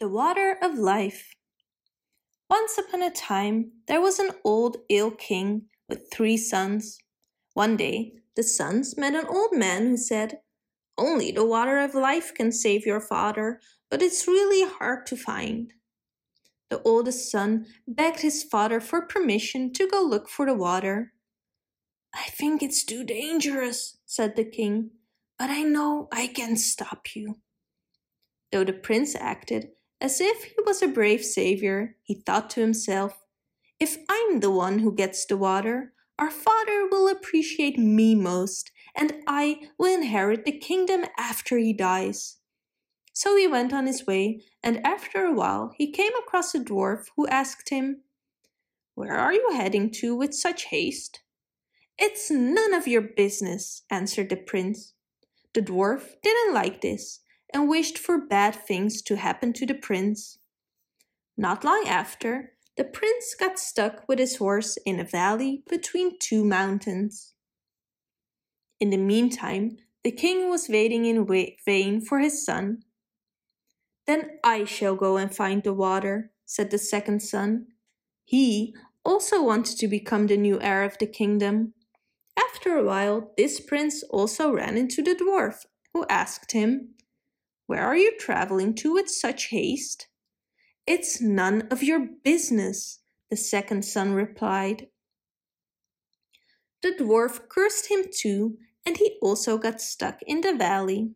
The Water of Life Once upon a time there was an old ill king with three sons. One day the sons met an old man who said, Only the water of life can save your father, but it's really hard to find. The oldest son begged his father for permission to go look for the water. I think it's too dangerous, said the king, but I know I can stop you. Though the prince acted as if he was a brave savior, he thought to himself, If I'm the one who gets the water, our father will appreciate me most, and I will inherit the kingdom after he dies. So he went on his way, and after a while he came across a dwarf who asked him, Where are you heading to with such haste? It's none of your business, answered the prince. The dwarf didn't like this and wished for bad things to happen to the prince. Not long after, the prince got stuck with his horse in a valley between two mountains. In the meantime, the king was waiting in vain for his son. Then I shall go and find the water, said the second son. He also wanted to become the new heir of the kingdom. After a while, this prince also ran into the dwarf, who asked him, where are you traveling to with such haste? It's none of your business, the second son replied. The dwarf cursed him too, and he also got stuck in the valley.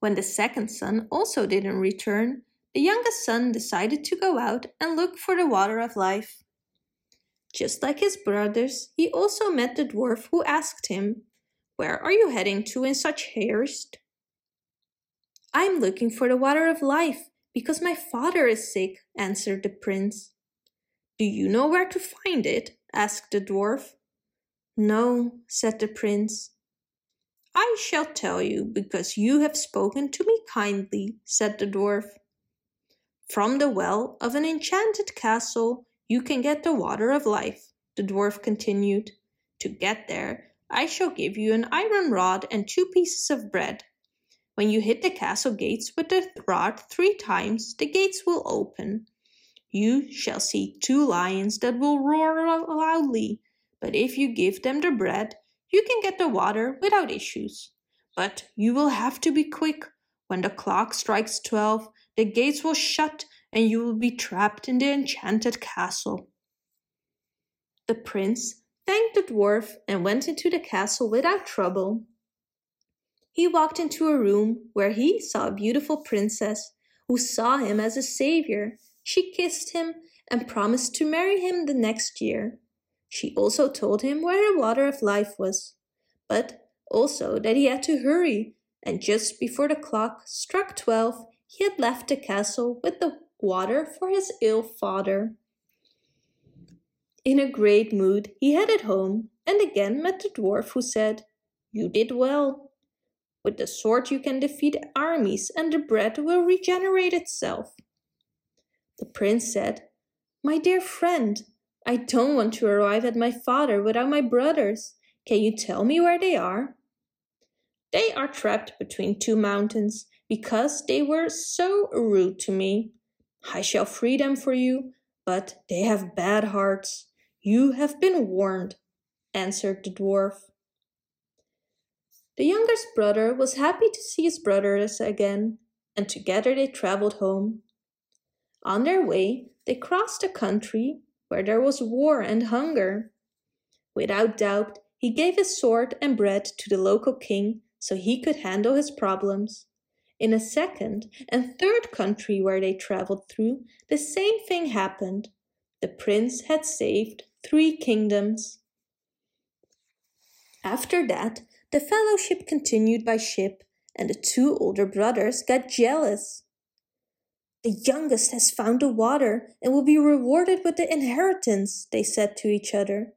When the second son also didn't return, the youngest son decided to go out and look for the water of life. Just like his brothers, he also met the dwarf who asked him, Where are you heading to in such haste? I'm looking for the water of life, because my father is sick, answered the prince. Do you know where to find it? asked the dwarf. No, said the prince. I shall tell you, because you have spoken to me kindly, said the dwarf. From the well of an enchanted castle you can get the water of life, the dwarf continued. To get there, I shall give you an iron rod and two pieces of bread. When you hit the castle gates with the rod three times, the gates will open. You shall see two lions that will roar loudly, but if you give them the bread, you can get the water without issues. But you will have to be quick. When the clock strikes twelve, the gates will shut and you will be trapped in the enchanted castle. The prince thanked the dwarf and went into the castle without trouble. He walked into a room where he saw a beautiful princess who saw him as a savior. She kissed him and promised to marry him the next year. She also told him where the water of life was, but also that he had to hurry, and just before the clock struck twelve, he had left the castle with the water for his ill father. In a great mood, he headed home and again met the dwarf who said, You did well. With the sword you can defeat armies and the bread will regenerate itself. The prince said, My dear friend, I don't want to arrive at my father without my brothers. Can you tell me where they are? They are trapped between two mountains because they were so rude to me. I shall free them for you, but they have bad hearts. You have been warned, answered the dwarf. The youngest brother was happy to see his brothers again, and together they traveled home. On their way, they crossed a country where there was war and hunger. Without doubt, he gave his sword and bread to the local king so he could handle his problems. In a second and third country where they traveled through, the same thing happened. The prince had saved three kingdoms. After that, the fellowship continued by ship, and the two older brothers got jealous. The youngest has found the water and will be rewarded with the inheritance, they said to each other.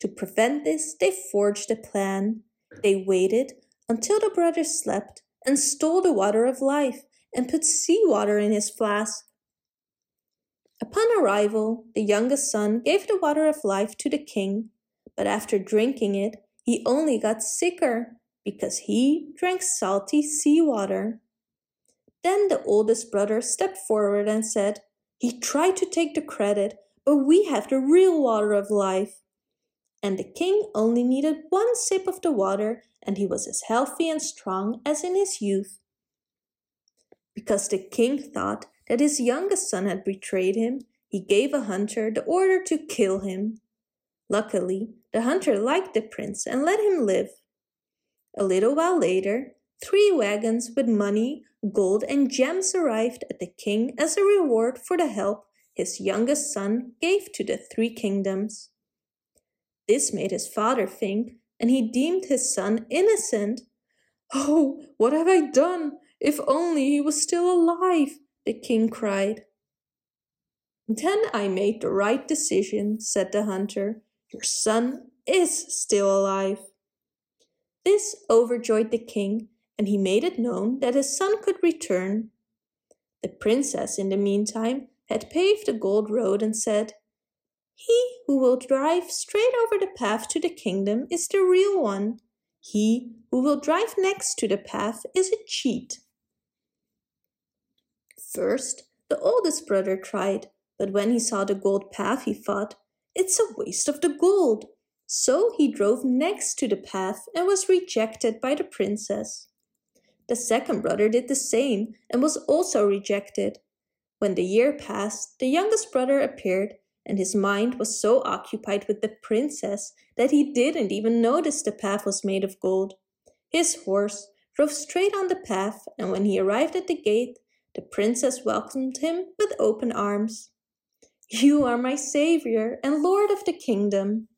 To prevent this, they forged a plan. They waited until the brothers slept and stole the water of life and put sea water in his flask. Upon arrival, the youngest son gave the water of life to the king, but after drinking it, he only got sicker because he drank salty seawater. Then the oldest brother stepped forward and said, He tried to take the credit, but we have the real water of life. And the king only needed one sip of the water, and he was as healthy and strong as in his youth. Because the king thought that his youngest son had betrayed him, he gave a hunter the order to kill him. Luckily, the hunter liked the prince and let him live. A little while later, three wagons with money, gold, and gems arrived at the king as a reward for the help his youngest son gave to the three kingdoms. This made his father think, and he deemed his son innocent. Oh, what have I done? If only he was still alive, the king cried. Then I made the right decision, said the hunter. Your son is still alive. This overjoyed the king, and he made it known that his son could return. The princess, in the meantime, had paved a gold road and said, He who will drive straight over the path to the kingdom is the real one. He who will drive next to the path is a cheat. First, the oldest brother tried, but when he saw the gold path, he thought, It's a waste of the gold. So he drove next to the path and was rejected by the princess. The second brother did the same and was also rejected. When the year passed, the youngest brother appeared, and his mind was so occupied with the princess that he didn't even notice the path was made of gold. His horse drove straight on the path, and when he arrived at the gate, the princess welcomed him with open arms. You are my savior and lord of the kingdom,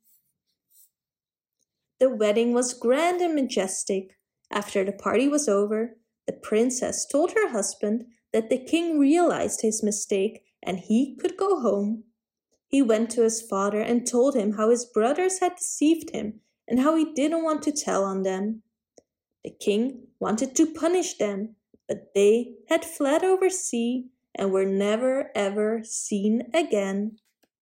the wedding was grand and majestic. After the party was over, the princess told her husband that the king realized his mistake and he could go home. He went to his father and told him how his brothers had deceived him and how he didn't want to tell on them. The king wanted to punish them, but they had fled over sea and were never ever seen again.